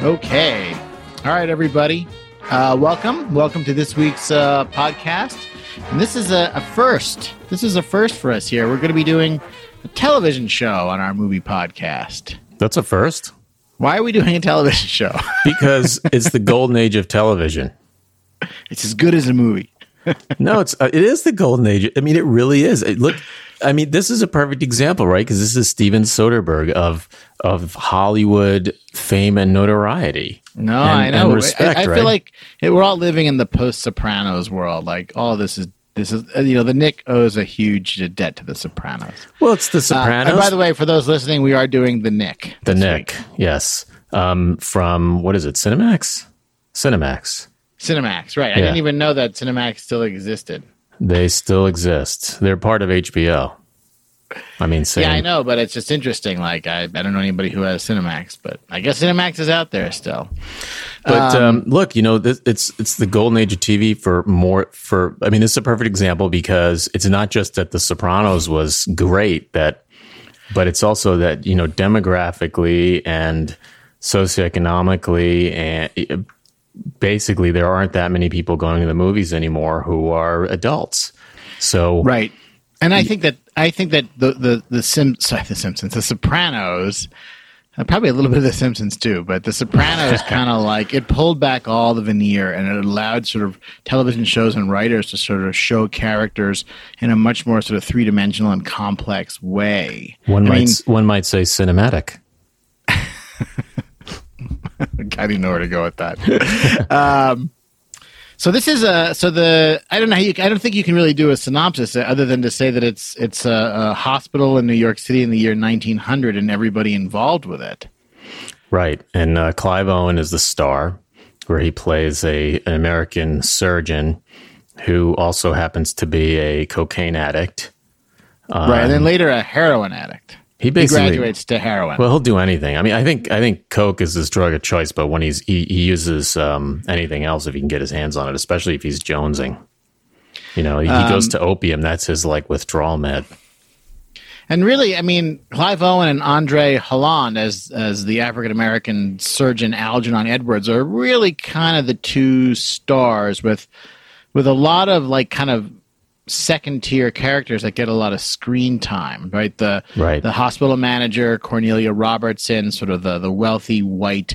Okay. All right, everybody. Uh, welcome. Welcome to this week's uh, podcast. And this is a, a first. This is a first for us here. We're going to be doing a television show on our movie podcast. That's a first Why are we doing a television show? because it's the golden age of television. it's as good as a movie. No, it's uh, it is the golden age. I mean, it really is. It, look, I mean, this is a perfect example, right? Because this is Steven Soderbergh of of Hollywood fame and notoriety. No, And- I know. respect, I, I right? feel like it, we're all living in the post Sopranos world. Like all of this is this is uh, you know the Knick owes a huge debt to the Sopranos. Well, it's the Uh, Sopranos. and by the way, for those listening, we are doing the Knick. the Knick, week. yes, um, from what is it? Cinemax. Cinemax. Cinemax, right? I didn't even know that Cinemax still existed. They still exist. They're part of HBO. I mean, same. Yeah, I know, but it's just interesting. Like I, I don't know anybody who has Cinemax, but I guess Cinemax is out there still. But um, look, you know, this, it's it's the golden age of TV for more for. I mean, this is a perfect example because it's not just that The Sopranos was great, that, but it's also that you know demographically and socioeconomically and uh, basically there aren't that many people going to the movies anymore who are adults. So Right. And I think that I think that the the the Sim sorry the Simpsons the Sopranos uh, probably a little bit of the Simpsons too, but the Sopranos kind of like it pulled back all the veneer and it allowed sort of television shows and writers to sort of show characters in a much more sort of three dimensional and complex way. one I might mean, one might say cinematic. I didn't know where to go with that. um, so this is a so the I don't know how you I don't think you can really do a synopsis other than to say that it's it's a, a hospital in New York City in the year 1900 and everybody involved with it. Right. And uh, Clive Owen is the star, where he plays a an American surgeon who also happens to be a cocaine addict. right, and then later a heroin addict. He He basically graduates to heroin. well, he'll do anything. I mean, I think I think coke is his drug of choice, but when he's he, he uses um, anything else if he can get his hands on it, especially if he's jonesing. You know, he Um, goes to opium. That's his like withdrawal med. And really, I mean, Clive Owen and Andre Holland as as the African American surgeon Algernon Edwards are really kind of the two stars with with a lot of like kind of second tier characters that get a lot of screen time, right? The Right. the hospital manager Cornelia Robertson, sort of the the wealthy white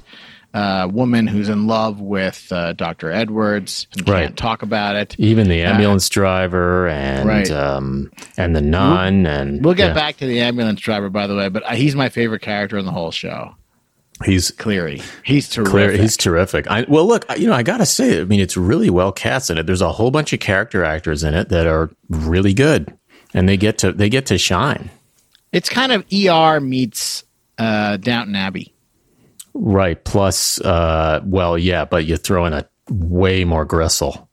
uh, woman who's in love with uh, Dr. Edwards and Right. can't talk about it. Even the ambulance driver and Right. um, and the nun and We'll get yeah, back to the ambulance driver, by the way, but uh, he's my favorite character in the whole show. He's Cleary. He's terrific. Clear, he's terrific. I, well, look, you know, I gotta say, I mean, it's really well cast in it. There's a whole bunch of character actors in it that are really good, and they get to they get to shine. it's kind of ER meets uh, Downton Abbey. Right. Plus, uh, well, yeah, but you throw in a way more gristle.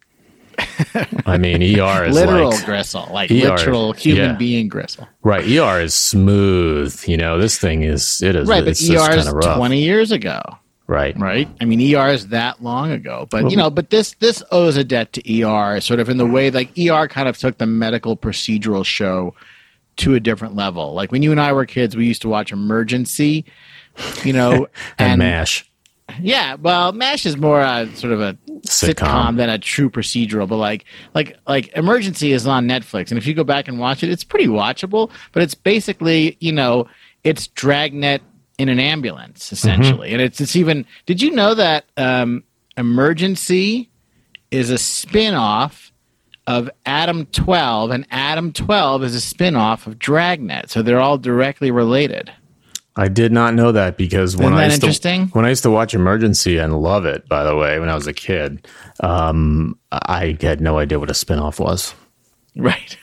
I mean, ER is Literal like gristle, like ER, literal human yeah. being gristle. right. ER is smooth. You know, this thing is it is Right, but ER is kind of rough. 20 years ago, right. right? I mean, ER is that long ago. But, you know, but this this owes a debt to ER sort of in the way like ER kind of took the medical procedural show to a different level. Like when you and I were kids, we used to watch Emergency, you know, And, Mash. Yeah, well, Mash is more uh, sort of a sitcom. Sitcom. than a true procedural. But like, like, like, Emergency is on Netflix, and if you go back and watch it, it's pretty watchable. But it's basically, you know, it's Dragnet in an ambulance essentially, and it's it's even. Did you know that um, Emergency is a spin-off of Adam 12 and Adam 12 is a spin-off of Dragnet. So they're all directly related. I did not know that because when Isn't I that used interesting? to when I used to watch Emergency and love it, by the way, when I was a kid, um, I had no idea what a spinoff was. Right.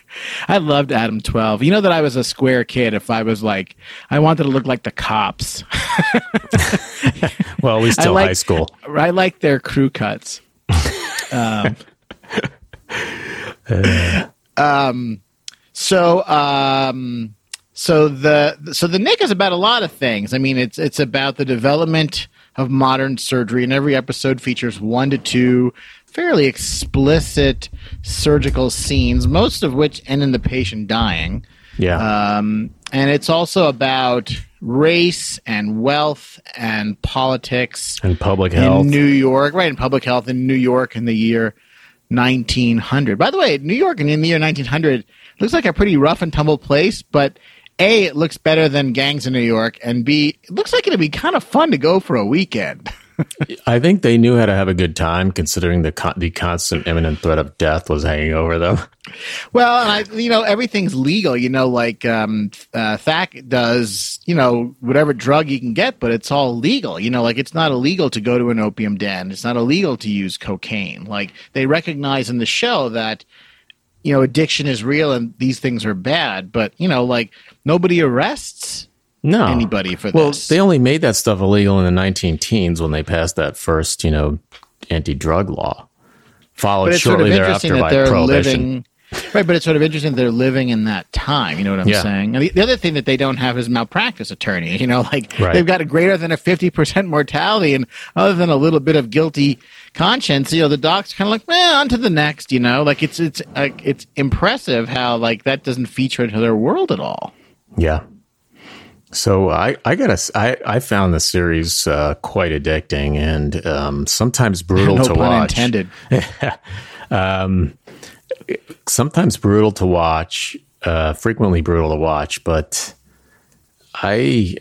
I loved Adam 12. You know that I was a square kid if I was like, I wanted to look like the cops. Well, at least till like- high school. I like their crew cuts. um, um, so, um, so the so the Knick is about a lot of things. I mean, it's it's about the development of modern surgery, and every episode features one to two fairly explicit surgical scenes, most of which end in the patient dying. Yeah. Um, and it's also about race and wealth and politics and public health. in New York, right? In public health in New York in the year 1900. By the way, New York in the year 1900 looks like a pretty rough and tumble place, but A, it looks better than gangs in New York, and B, it looks like it'd be kind of fun to go for a weekend. I think they knew how to have a good time, considering the con- the constant imminent threat of death was hanging over them. Well, I, you know, everything's legal. You know, like um, uh, Thack does, you know, whatever drug you can get, but it's all legal. You know, like it's not illegal to go to an opium den. It's not illegal to use cocaine. Like they recognize in the show that, you know, addiction is real and these things are bad. But you know, like nobody arrests No, anybody for Well, this. they only made that stuff illegal in the 19 teens when they passed that first, you know, anti-drug law, followed it's sort shortly of thereafter by prohibition. living. Right, but it's sort of interesting that they're living in that time. You know what I'm Yeah. saying? And the, the other thing that they don't have is malpractice attorney. You know, like Right. they've got a greater than a 50% mortality, and other than a little bit of guilty conscience, you know, the doc's kind of like, eh, on to the next. You know, like it's it's like it's impressive how like that doesn't feature into their world at all. Yeah. So I, I gotta, s- I, I found the series uh, quite addicting and um, sometimes brutal no to pun watch. intended. Sometimes brutal to watch, uh, frequently brutal to watch, but I,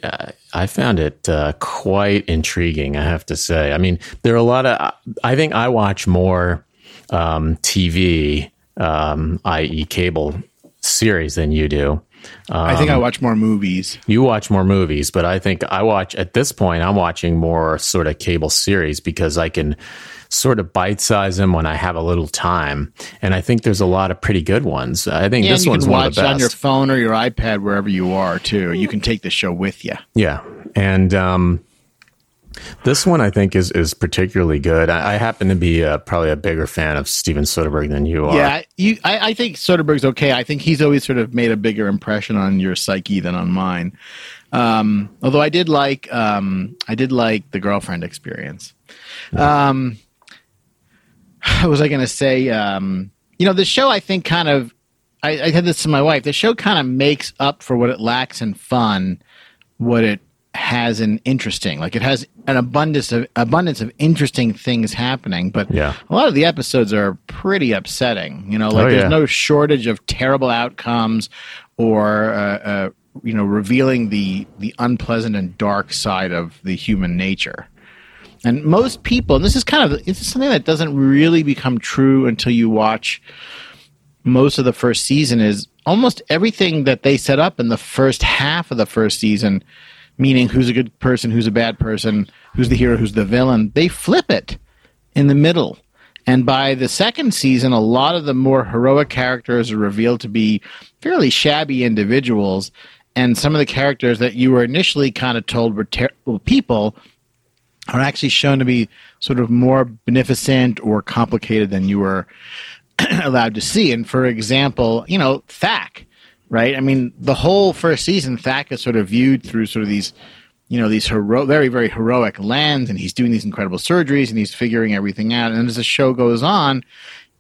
I found it uh, quite intriguing. I have to say. I mean, there are a lot of. I think I watch more um, TV, um, i.e., cable series than you do. I think I watch more movies. You watch more movies, but I think I watch at this point. I'm watching more sort of cable series because I can sort of bite size them when I have a little time, and I think there's a lot of pretty good ones. I think Yeah, this one's one of the best. on your phone or your iPad wherever you are too. You can take the show with you. Yeah, and um, this one I think is is particularly good. I, I happen to be uh, probably a bigger fan of Steven Soderbergh than you are. Yeah, you. I, I think Soderbergh's okay. I think he's always sort of made a bigger impression on your psyche than on mine. Um, although I did like, um, I did like the girlfriend experience. Um, what was I going to say? Um, you know, the show I think kind of. I, I said this to my wife. The show kind of makes up for what it lacks in fun, what it has in interesting. Like it has an abundance of abundance of interesting things happening, but Yeah. a lot of the episodes are pretty upsetting. You know, like Oh, there's yeah. no shortage of terrible outcomes or uh, uh, you know revealing the the unpleasant and dark side of the human nature. And most people, and this is kind of it's something that doesn't really become true until you watch most of the first season is almost everything that they set up in the first half of the first season, meaning who's a good person, who's a bad person, who's the hero, who's the villain, they flip it in the middle. And by the second season, a lot of the more heroic characters are revealed to be fairly shabby individuals. And some of the characters that you were initially kind of told were terrible people are actually shown to be sort of more beneficent or complicated than you were allowed to see. And for example, you know, Thack, right? I mean, the whole first season, Thack is sort of viewed through sort of these, you know, these hero- very, very heroic lens, and he's doing these incredible surgeries and he's figuring everything out. And as the show goes on,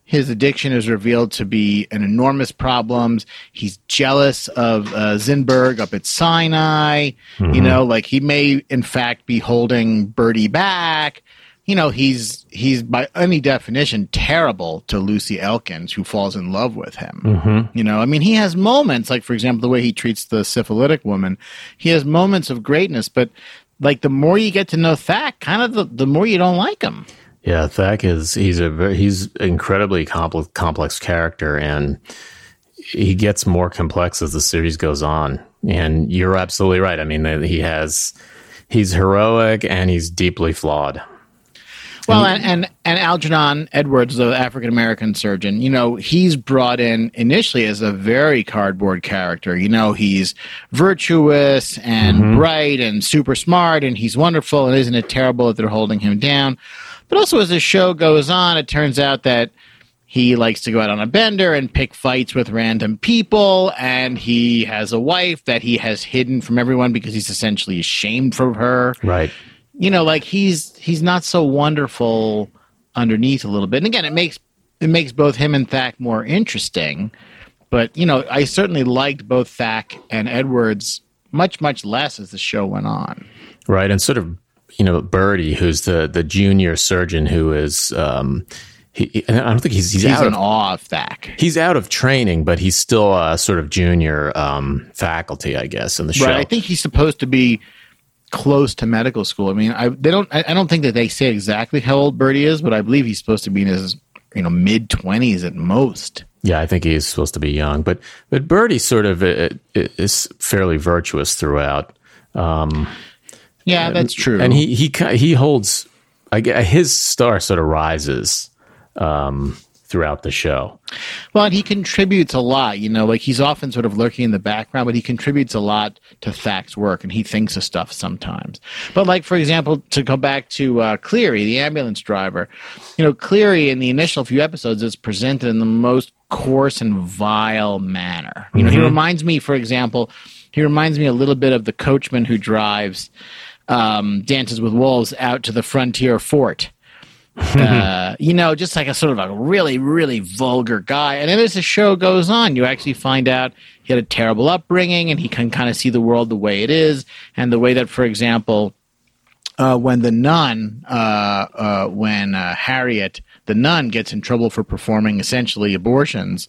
his addiction is revealed to be an enormous problem. He's jealous of uh, Zinberg up at Sinai. You know, like he may in fact be holding Bertie back. You know, he's he's by any definition terrible to Lucy Elkins, who falls in love with him. You know, I mean, he has moments like, for example, the way he treats the syphilitic woman. He has moments of greatness, but like the more you get to know Thack, kind of the, the more you don't like him. Yeah, Thack is he's a very, he's incredibly complex complex character, and he gets more complex as the series goes on. And you're absolutely right. I mean, he has he's heroic and he's deeply flawed. Well, and, and and Algernon Edwards, the African American surgeon, you know, he's brought in initially as a very cardboard character. You know, he's virtuous and mm-hmm. bright and super smart, and he's wonderful. And isn't it terrible that they're holding him down? But also, as the show goes on, it turns out that he likes to go out on a bender and pick fights with random people, and he has a wife that he has hidden from everyone because he's essentially ashamed from her Right. you know like he's he's not so wonderful underneath a little bit. And again, it makes it makes both him and Thack more interesting. But you know, I certainly liked both Thack and Edwards much much less as the show went on. Right, and sort of you know Bertie, who's the the junior surgeon who is. Um, he, I don't think he's he's, He's out in of awe of Thack. he's out of training, but he's still a sort of junior um, faculty, I guess, in the show. Right. I think he's supposed to be close to medical school. I mean, I they don't. I, I don't think that they say exactly how old Bertie is, but I believe he's supposed to be in his you know mid twenties at most. Yeah, I think he's supposed to be young, but but Bertie sort of uh, is fairly virtuous throughout. Um, Yeah, that's true. and he he he holds I his star sort of rises um, throughout the show. Well, and he contributes a lot. You know, like he's often sort of lurking in the background, but he contributes a lot to Thack's work, and he thinks of stuff sometimes. But like, for example, to go back to uh, Cleary, the ambulance driver, you know, Cleary in the initial few episodes is presented in the most coarse and vile manner. You know, he reminds me, for example, he reminds me a little bit of the coachman who drives um, Dances with Wolves out to the frontier fort uh, you know, just like a sort of a really, really vulgar guy. And then as the show goes on, you actually find out he had a terrible upbringing and he can kind of see the world the way it is. And the way that, for example, uh, when the nun, uh, uh, when uh, Harriet, the nun, gets in trouble for performing essentially abortions,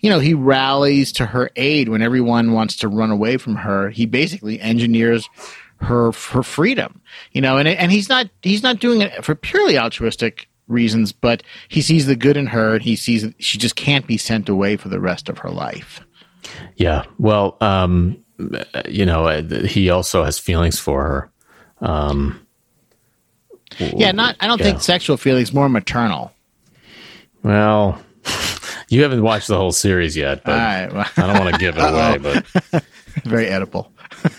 you know, he rallies to her aid when everyone wants to run away from her. He basically engineers her her freedom, you know, and and he's not he's not doing it for purely altruistic reasons, but he sees the good in her and he sees that she just can't be sent away for the rest of her life. Yeah, well, um, you know, uh, he also has feelings for her. Um, Yeah, not I don't Yeah. think sexual feelings more maternal. well, you haven't watched the whole series yet, but All right, well, I don't want to give it away. But very edible.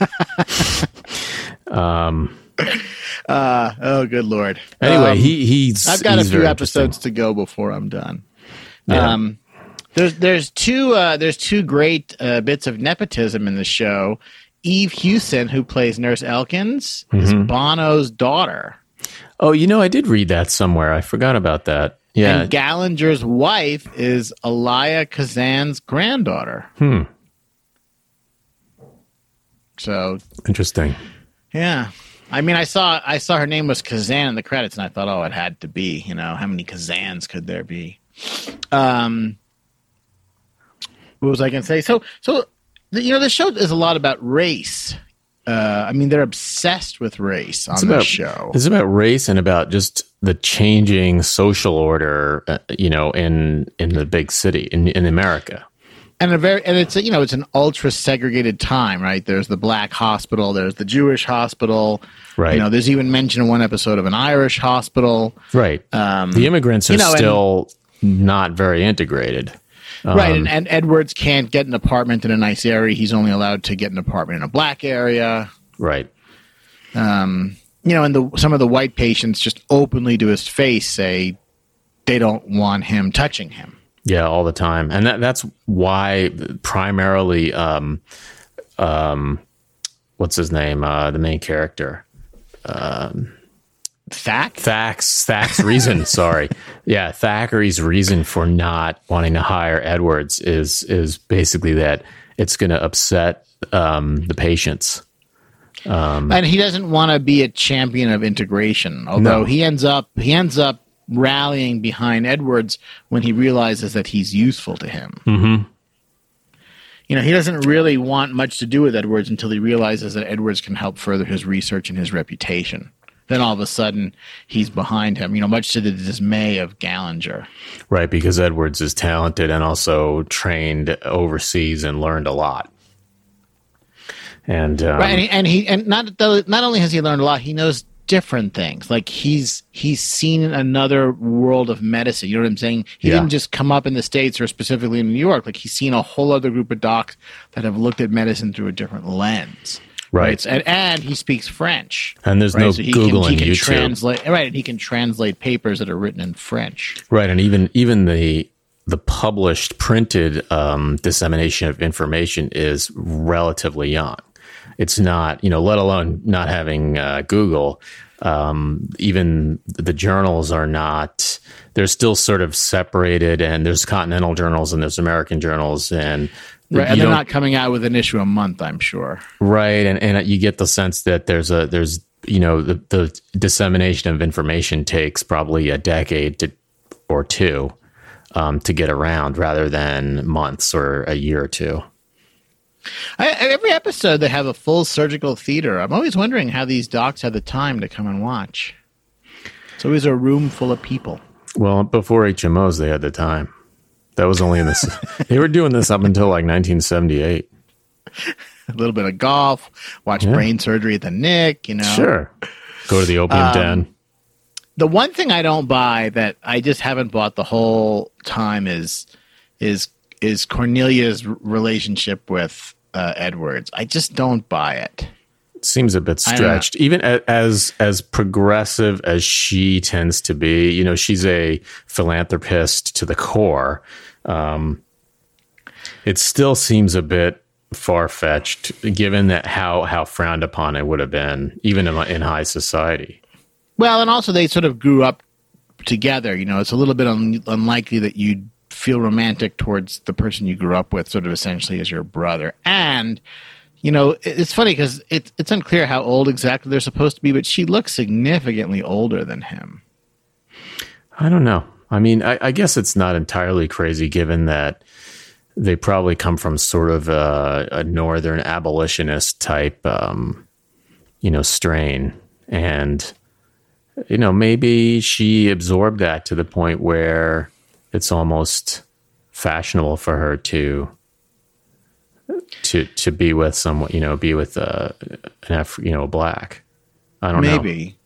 um. Uh, oh, good lord. anyway, Um, he he's I've got a few episodes to go before I'm done. Yeah. Um, there's there's two uh, there's two great uh, bits of nepotism in the show. Eve Hewson, who plays Nurse Elkins, is Mm-hmm. Bono's daughter, Oh, you know, I did read that somewhere. I forgot about that. Yeah. and Gallinger's wife is Elia Kazan's granddaughter. hmm. So Interesting. Yeah, I mean, I saw I saw her name was Kazan in the credits, and I thought, oh, it had to be. You know, how many Kazans could there be? Um, what was I going to say? So, so the, you know, the show is a lot about race. Uh, I mean, they're obsessed with race on It's about show. It's about race and about just the changing social order, uh, you know, in in the big city in in America. And a very and it's a, you know it's an ultra segregated time right there's the black hospital there's the jewish hospital Right. you know there's even mention in one episode of an irish hospital Right. Um, the immigrants are you know, and- still not very integrated. right Um, and, and edwards can't get an apartment in a nice area he's only allowed to get an apartment in a black area Right. you know and the some of the white patients just openly to his face say they don't want him touching him Yeah, all the time, and that, that's why primarily, um, um, what's his name? Uh, the main character, um, Thack? Thack's Thack's reason. sorry, yeah, Thackery's reason for not wanting to hire Edwards is is basically that it's going to upset um, the patients. Um, and he doesn't want to be a champion of integration although No. he ends up he ends up rallying behind edwards when he realizes that he's useful to him mm-hmm. you know he doesn't really want much to do with edwards until he realizes that edwards can help further his research and his reputation then all of a sudden he's behind him you know much to the dismay of gallinger Right, because Edwards is talented and also trained overseas and learned a lot. And, um, right and he, and he and not not only has he learned a lot he knows different things like he's he's seen another world of medicine you know what i'm saying he Yeah. didn't just come up in the states or specifically in new york like he's seen a whole other group of docs that have looked at medicine through a different lens Right. and, and he speaks french And there's right? no he Google can, and he can YouTube. translate right and he can translate papers that are written in french Right, and even even the the published printed um, dissemination of information is relatively young. It's not, you know, let alone not having uh, Google. um, even the journals are not. They're still sort of separated, and there's continental journals and there's American journals, and right, and they're not coming out with an issue a month. I'm sure. Right, and and you get the sense that there's a there's you know the the dissemination of information takes probably a decade to or two um, to get around rather than months or a year or two. I, every episode they have a full surgical theater. I'm always wondering how these docs had the time to come and watch. It's always a room full of people. Well, before HMOs, they had the time. That was only in this. they were doing this up until like 1978. A little bit of golf, watch yeah. brain surgery at the Knick. You know, sure. Go to the opium um, den. The one thing I don't buy that I just haven't bought the whole time is is is Cornelia's relationship with uh, Edwards. I just don't buy it. Seems a bit stretched, even as as progressive as she tends to be. You know, she's a philanthropist to the core. Um, it still seems a bit far fetched, given that how how frowned upon it would have been, even in, in high society. Well, and also they sort of grew up together. You know, it's a little bit un- unlikely that you'd feel romantic towards the person you grew up with, sort of essentially as your brother. And you know, it's funny because it's it's unclear how old exactly they're supposed to be, but she looks significantly older than him. I don't know. I mean, I, I guess it's not entirely crazy given that they probably come from sort of a, a northern abolitionist type, um, you know, strain, and you know maybe she absorbed that to the point where it's almost fashionable for her to to to be with someone, you know, be with uh, an F, you know, a black. I don't maybe.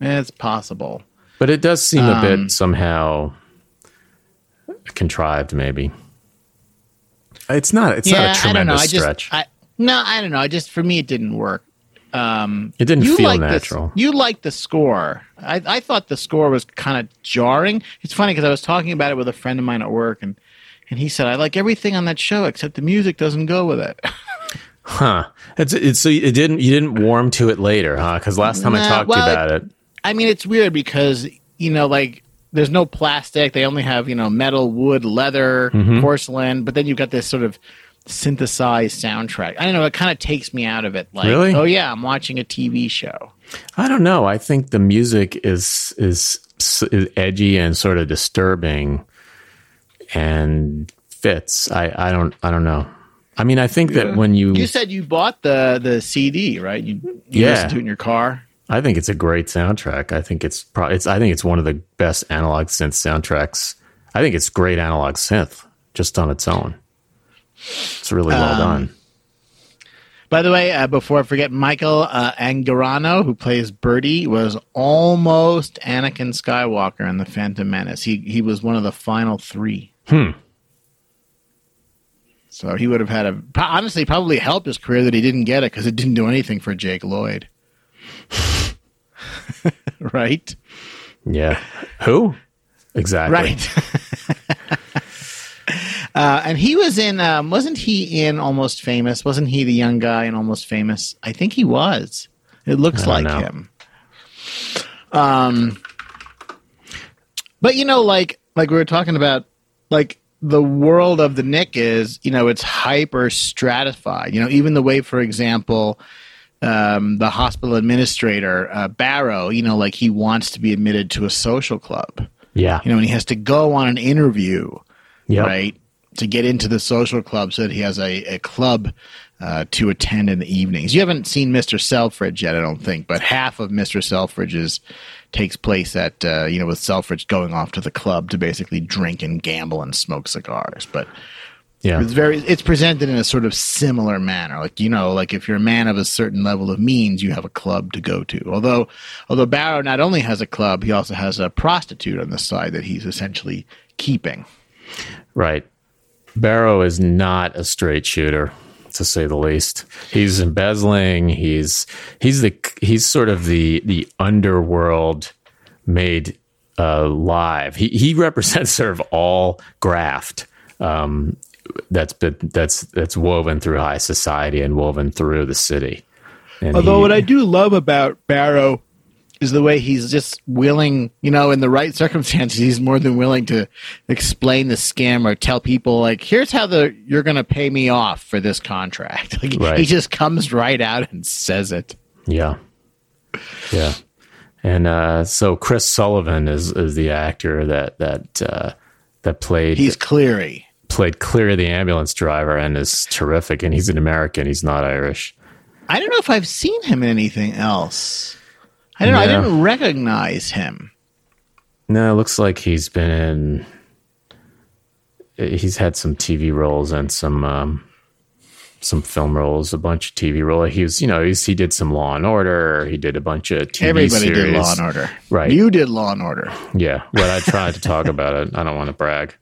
know. Maybe it's possible, but it does seem um, a bit um, somehow contrived. Maybe it's not. It's yeah, not a tremendous I stretch. I, no, I don't know. I just for me it didn't work. Um, it didn't feel natural. The, you liked the score. I, I thought the score was kind of jarring. It's funny because I was talking about it with a friend of mine at work, and and he said I like everything on that show except the music doesn't go with it. huh? It's it's so it didn't you didn't warm to it later, huh? Because last time nah, I talked well, to you about it, I mean it's weird because you know like there's no plastic. They only have you know metal, wood, leather, mm-hmm. porcelain, but then you've got this sort of synthesized soundtrack. I don't know. It kind of takes me out of it. Like, really? oh yeah, I'm watching a TV show. I don't know. I think the music is is, is edgy and sort of disturbing, and fits. I I don't I don't know. I mean, I think yeah. that when you you said you bought the the CD, right? You, you yeah. listen to it in your car. I think it's a great soundtrack. I think it's pro- it's I think it's one of the best analog synth soundtracks. I think it's great analog synth just on its own. It's really well um, done. By the way, uh, before I forget, Michael uh, Angarano, who plays Bertie, was almost Anakin Skywalker in the Phantom Menace. He he was one of the final three. Hmm. So he would have had a honestly probably helped his career that he didn't get it because it didn't do anything for Jake Lloyd. right? Yeah. Who? Exactly. Right. Uh, and he was in, um, wasn't he in Almost Famous? Wasn't he the young guy in Almost Famous? I think he was. It looks like know. him. Um, but you know, like like we were talking about, like the world of the Knick is, you know, it's hyper stratified. You know, even the way, for example, um, the hospital administrator uh, Barrow, you know, like he wants to be admitted to a social club. Yeah, you know, and he has to go on an interview. Yep. Right to get into the social club so that he has a, a club uh, to attend in the evenings. You haven't seen Mr. Selfridge yet, I don't think, but half of Mr. Selfridge's takes place at uh, you know with Selfridge going off to the club to basically drink and gamble and smoke cigars. But yeah, it's very it's presented in a sort of similar manner. Like you know, like if you're a man of a certain level of means, you have a club to go to. Although although Barrow not only has a club, he also has a prostitute on the side that he's essentially keeping. Right. Barrow is not a straight shooter to say the least. He's embezzling. He's he's the he's sort of the the underworld made uh, live. He he represents sort of all graft um, that's been that's that's woven through high society and woven through the city. And Although he, what I do love about Barrow is the way he's just willing, you know, in the right circumstances, he's more than willing to explain the scam or tell people like, here's how the you're going to pay me off for this contract. Like, Right. He just comes right out and says it. Yeah. Yeah. And uh, so Chris Sullivan is is the actor that that uh, that played He's Cleary. played Cleary, the ambulance driver and is terrific. And he's an American. He's not Irish. I don't know if I've seen him in anything else. I don't know. I didn't recognize him. No, it looks like he's been in. He's had some TV roles and some um, some film roles, a bunch of TV roles. He was, you know, he's, he did some Law and Order. He did a bunch of TV Everybody series. did Law and Order. Right. You did Law and Order. Yeah, but I tried to talk about it. I don't want to brag.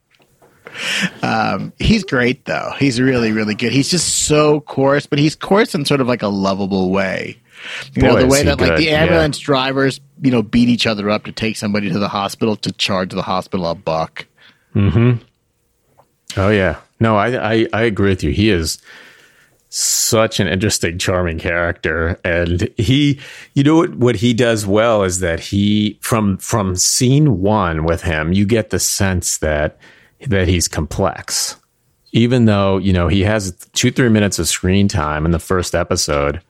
Um, He's great though. He's really, really good. He's just so coarse, but he's coarse in sort of like a lovable way. You know, the way that like good. the Yeah. ambulance drivers, you know, beat each other up to take somebody to the hospital to charge the hospital a buck. Hmm Oh yeah, no, I, I I agree with you. He is such an interesting, charming character, and he, you know, what what he does well is that he from from scene one with him, you get the sense that that he's complex, even though you know he has two three minutes of screen time in the first episode,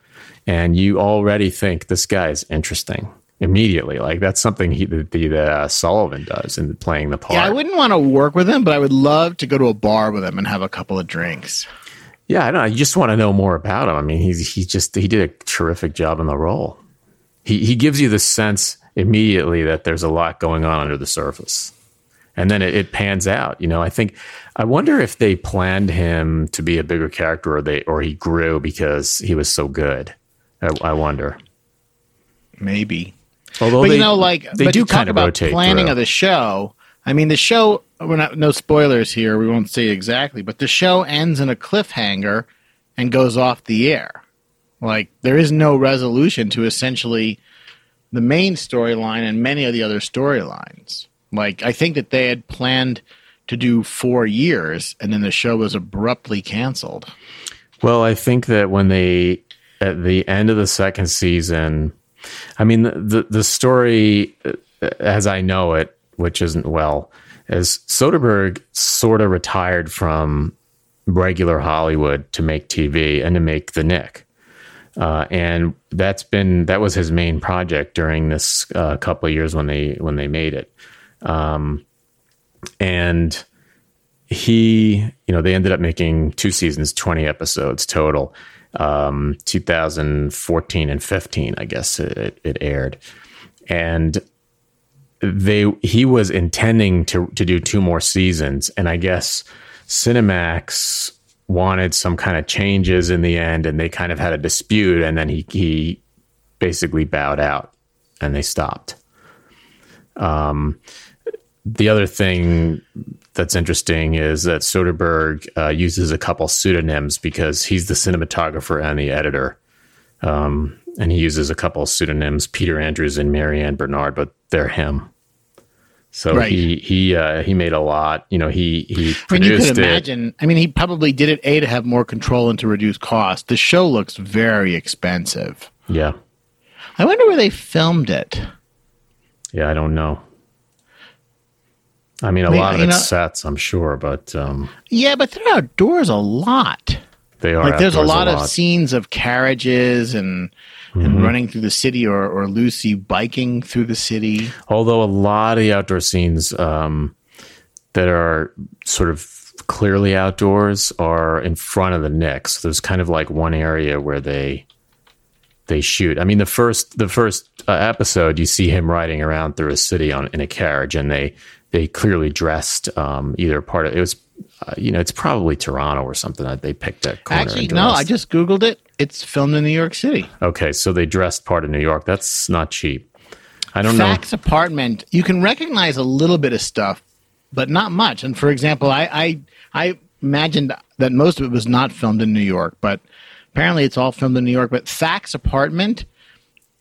and you already think this guy is interesting immediately. Like that's something he the, the uh, Sullivan does in playing the part. Yeah, I wouldn't want to work with him, but I would love to go to a bar with him and have a couple of drinks. Yeah, I don't know. You just want to know more about him. I mean, he's he just he did a terrific job in the role. He he gives you the sense immediately that there's a lot going on under the surface, and then it, it pans out. You know, I think I wonder if they planned him to be a bigger character, or they or he grew because he was so good. I, I wonder. Maybe. Although but they, you know, like they do talk kind of about rotate planning through. of the show. I mean, the show. We're not no spoilers here. We won't say exactly, but the show ends in a cliffhanger and goes off the air. Like there is no resolution to essentially the main storyline and many of the other storylines. Like I think that they had planned to do four years, and then the show was abruptly canceled. Well, I think that when they at the end of the second season, I mean the the, story uh, as I know it, which isn't well, is Soderbergh sort of retired from regular Hollywood to make TV and to make The Knick. Uh, and that's been that was his main project during this uh, couple of years when they when they made it. Um, and he, you know, they ended up making two seasons, 20 episodes total. Um, 2014 and 15, I guess it, it aired. And they, he was intending to, to do two more seasons. And I guess Cinemax wanted some kind of changes in the end and they kind of had a dispute. And then he, he basically bowed out and they stopped. Um, the other thing that's interesting is that Soderbergh uh, uses a couple pseudonyms because he's the cinematographer and the editor. Um, and he uses a couple pseudonyms, Peter Andrews and Marianne Bernard, but they're him. So Right. he he uh, he made a lot. You know, he he I mean, you could it. imagine. I mean, he probably did it a to have more control and to reduce cost. The show looks very expensive. Yeah, I wonder where they filmed it. yeah. I don't know. I mean, a mean, lot of it's know- sets, I'm sure, but um, Yeah, but they're outdoors a lot. they are Like, there's a outdoors lot, of scenes of carriages and Mm-hmm. and running through the city, or or Lucy biking through the city. Although a lot of the outdoor scenes um, that are sort of clearly outdoors are in front of the Knicks. There's kind of like one area where they they shoot. I mean, the first the first uh, episode, you see him riding around through a city on in a carriage, and they they clearly dressed um, either part of it was. Uh, you know, it's probably Toronto or something that they picked that corner. Actually, no, I just googled it. It's filmed in New York City. okay. So they dressed part of New York. That's not cheap. I don't know. Thack's apartment. You can recognize a little bit of stuff, but not much. And for example, I I, I imagined that most of it was not filmed in New York, but apparently it's all filmed in New York. But Thack's apartment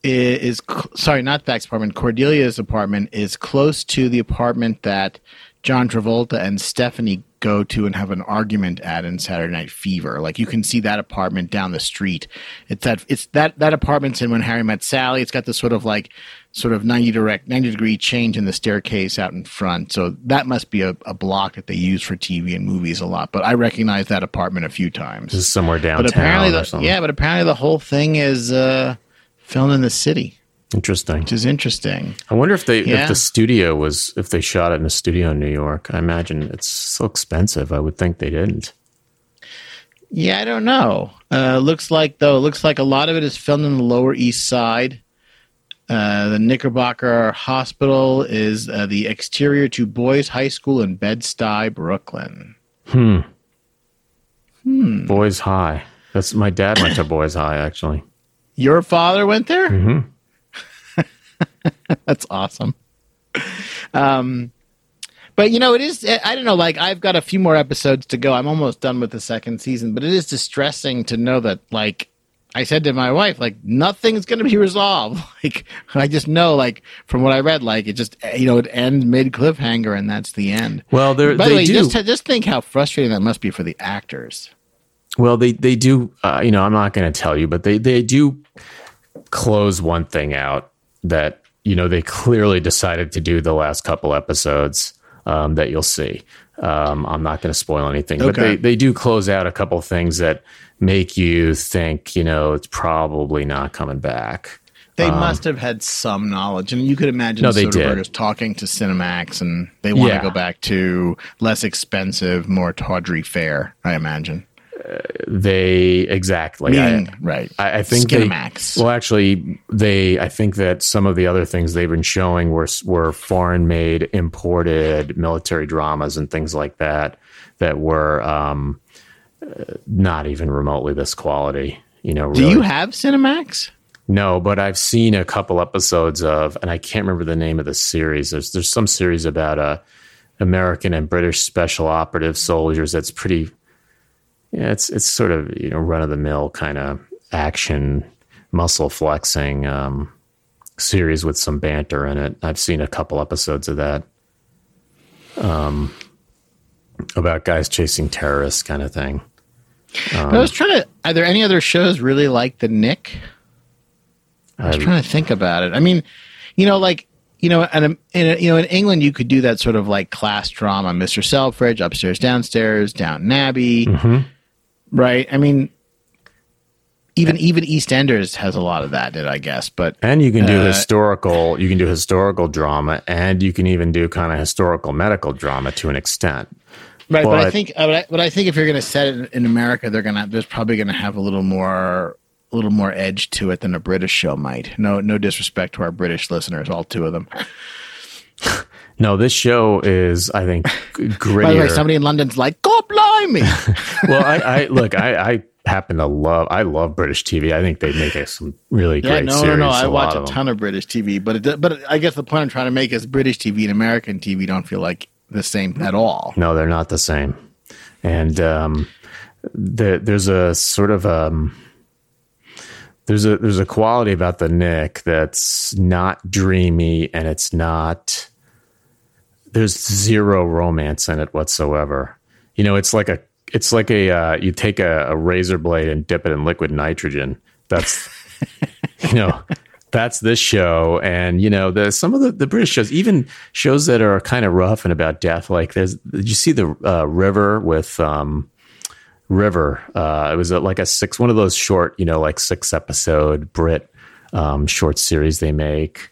is, is sorry, not Thack's apartment. Cordelia's apartment is close to the apartment that John Travolta and Stephanie go to and have an argument at in Saturday Night Fever. Like you can see that apartment down the street. It's that it's that that apartment's in When Harry Met Sally. It's got this sort of like sort of 90 direct 90 degree change in the staircase out in front so that must be a, a block that they use for tv and movies a lot but i recognize that apartment a few times Just somewhere downtown. but apparently the, yeah but apparently the whole thing is uh filmed in the city Interesting. which is interesting I wonder if they Yeah. if the studio was if they shot it in a studio in New York. I imagine it's so expensive. I would think they didn't. yeah i don't know uh looks like though looks like a lot of it is filmed in the lower east side uh, the Knickerbocker Hospital is uh, the exterior to Boys High School in Bed-Stuy, Brooklyn. Hmm. Hmm. Boys High. That's my dad went to Boys High actually. Your father went there? Mm-hmm. That's awesome. Um, but you know, it is. I don't know. Like, I've got a few more episodes to go. I'm almost done with the second season, but it is distressing to know that, like, I said to my wife, like, nothing's going to be resolved. Like, I just know, like, from what I read, like, it just, you know, it ends mid cliffhanger, and that's the end. Well, they're, By they the way, do. just just think how frustrating that must be for the actors. Well, they they do. Uh, you know, I'm not going to tell you, but they they do close one thing out that you know they clearly decided to do the last couple episodes um, that you'll see. Um, I'm not going to spoil anything, but they they do close out a couple things that make you think you know it's probably not coming back. They must have had some knowledge, and you could imagine Um, No, Soderbergh is talking to Cinemax, and they want Yeah. to go back to less expensive, more tawdry fare. I imagine. They exactly. I- right? I, I think they, Skinemax. well, actually, they. I think that some of the other things they've been showing were were foreign made, imported military dramas and things like that that were um, uh, not even remotely this quality. You know, Do you have Cinemax? No, but I've seen a couple episodes of, and I can't remember the name of the series. There's there's some series about uh, American and British special operative soldiers. That's pretty. Yeah, it's it's sort of you know run of the mill kind of action, muscle flexing um, series with some banter in it. I've seen a couple episodes of that. Um, about guys chasing terrorists, kind of thing. I was trying to. Are there any other shows really like the Knick? I was I- trying to think about it. I mean, you know, like you know, and in you know, in England, you could do that sort of like class drama, Mister Selfridge, upstairs, downstairs, Downton Abbey, Mhm. Right? I mean, even even EastEnders has a lot of that, did I guess? But And you can do Uh, historical, you can do historical drama, and you can even do kind of historical medical drama to an extent. right, but, I think, uh, but I, but I think if you're going to set it in, America, they're gonna there's probably going to have a little more a little more edge to it than a British show might. No, no disrespect to our British listeners, all two of them. No, this show is, I think, g- grittier. By the way, somebody in London's like, "God blimey!" well, I, I look, I, I happen to love, I love British TV. I think they make some really yeah, great no, series. no, no. I watch a ton of British TV, but it, but I guess the point I'm trying to make is British TV and American TV don't feel like the same at all. No, they're not the same. And um, the, there's a sort of um, there's a there's a quality about the Knick that's not dreamy, and it's not. There's zero romance in it whatsoever. You know, it's like a it's like a uh, you take a, a razor blade and dip it in liquid nitrogen. That's you know that's this show and you know the some of the, the british shows even shows that are kind of rough and about death like there's did you see the uh, river with um river uh it was a, like a six one of those short you know like six episode brit um short series they make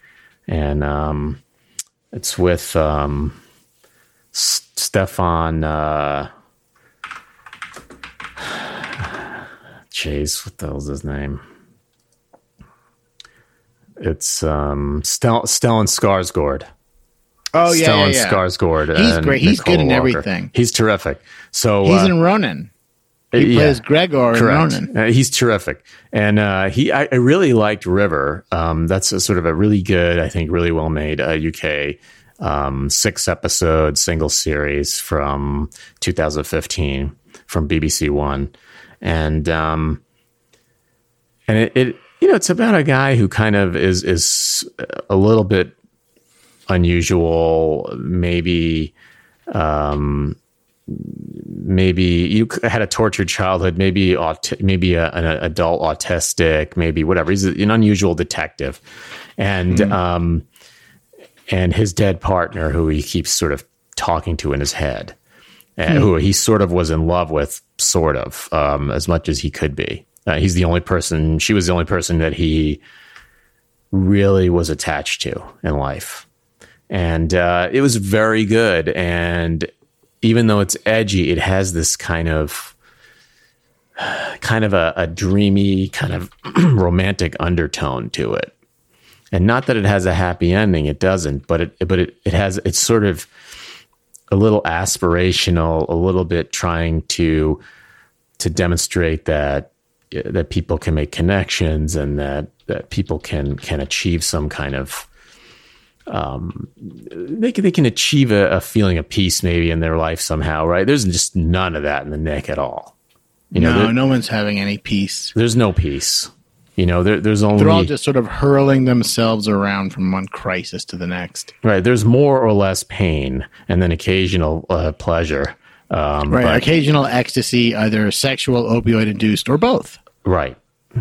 and um it's with um S- stefan uh jeez what the hell's his name it's um Stel- Stellan Skarsgård. Oh yeah, Stellan yeah, yeah. Skarsgård. He's great. He's Nicola good in Walker. everything. He's terrific. So He's uh, in Ronin. He yeah, plays Gregor in correct. Ronin. Uh, he's terrific, and uh, he I, I really liked River. Um, that's a sort of a really good, I think, really well made uh, UK um, six episode single series from 2015 from BBC One, and um, and it, it you know it's about a guy who kind of is is a little bit unusual, maybe um, maybe you had a tortured childhood, maybe aut- maybe a, an adult autistic, maybe whatever. He's an unusual detective, and mm. um, and his dead partner, who he keeps sort of talking to in his head, and mm. who he sort of was in love with, sort of, um, as much as he could be. Uh, he's the only person. She was the only person that he really was attached to in life, and uh, it was very good. And even though it's edgy, it has this kind of kind of a, a dreamy, kind of romantic undertone to it. And not that it has a happy ending, it doesn't, but it but it, it has it's sort of a little aspirational, a little bit trying to to demonstrate that that people can make connections and that that people can can achieve some kind of um, they can, they can achieve a, a, feeling of peace maybe in their life somehow, right? There's just none of that in the Knick at all. You know, no, no one's having any peace. There's no peace. You know, there, there's only they're all just sort of hurling themselves around from one crisis to the next. Right. There's more or less pain, and then occasional uh, pleasure. Um, right. But, occasional ecstasy, either sexual, opioid induced, or both. Right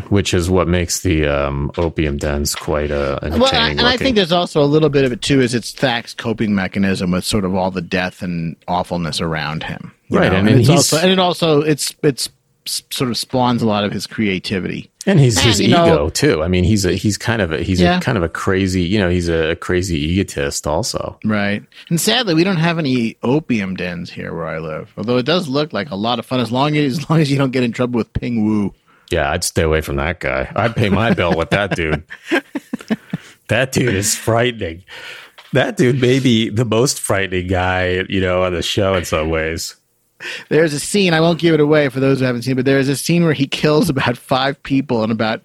which is what makes the um, opium dens quite uh, entertaining. Well, and looking. I think there's also a little bit of it too. Is it's Thack's coping mechanism with sort of all the death and awfulness around him, right? Know? And, and, it's also and it also it's it's sort of spawns a lot of his creativity and his his ego know, too. I mean, he's a he's kind of a he's yeah. a kind of a crazy you know he's a crazy egotist also. Right, and sadly, we don't have any opium dens here where I live. Although it does look like a lot of fun as long as as long as you don't get in trouble with Ping Wu. Yeah, I'd stay away from that guy. I'd pay my bill with that dude. that dude is frightening. That dude may be the most frightening guy, you know, on the show in some ways. There's a scene, I won't give it away for those who haven't seen, but there's a scene where he kills about five people in about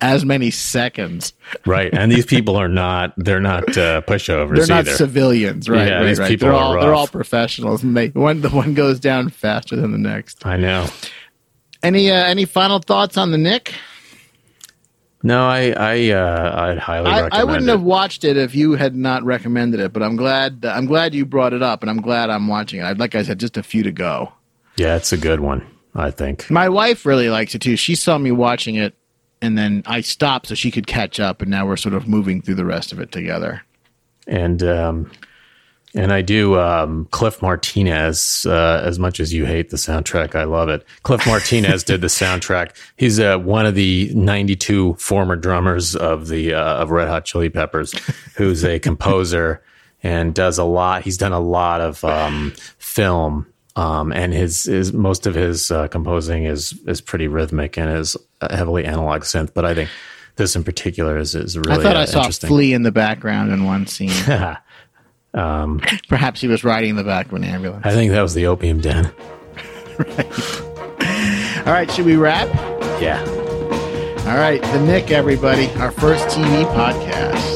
as many seconds. Right. And these people are not, they're not uh, pushovers They're not either. civilians, right? Yeah, right, these right. people they're are all, rough. They're all professionals and they, one, the one goes down faster than the next. I know. Any uh, any final thoughts on the Knick? No, I I uh, I'd highly I, I wouldn't it. have watched it if you had not recommended it, but I'm glad I'm glad you brought it up, and I'm glad I'm watching it. Like I said, just a few to go. Yeah, it's a good one. I think my wife really likes it too. She saw me watching it, and then I stopped so she could catch up, and now we're sort of moving through the rest of it together. And um, and I do um, Cliff Martinez. Uh, as much as you hate the soundtrack, I love it. Cliff Martinez did the soundtrack. He's uh, one of the 92 former drummers of the uh, of Red Hot Chili Peppers, who's a composer and does a lot. He's done a lot of um, film, um, and his, his most of his uh, composing is is pretty rhythmic and is heavily analog synth. But I think this in particular is is really. I thought I uh, saw Flea in the background in one scene. Um, Perhaps he was riding in the back of an ambulance. I think that was the opium den. right. All right, should we wrap? Yeah. All right, The Knick, everybody, our first TV podcast.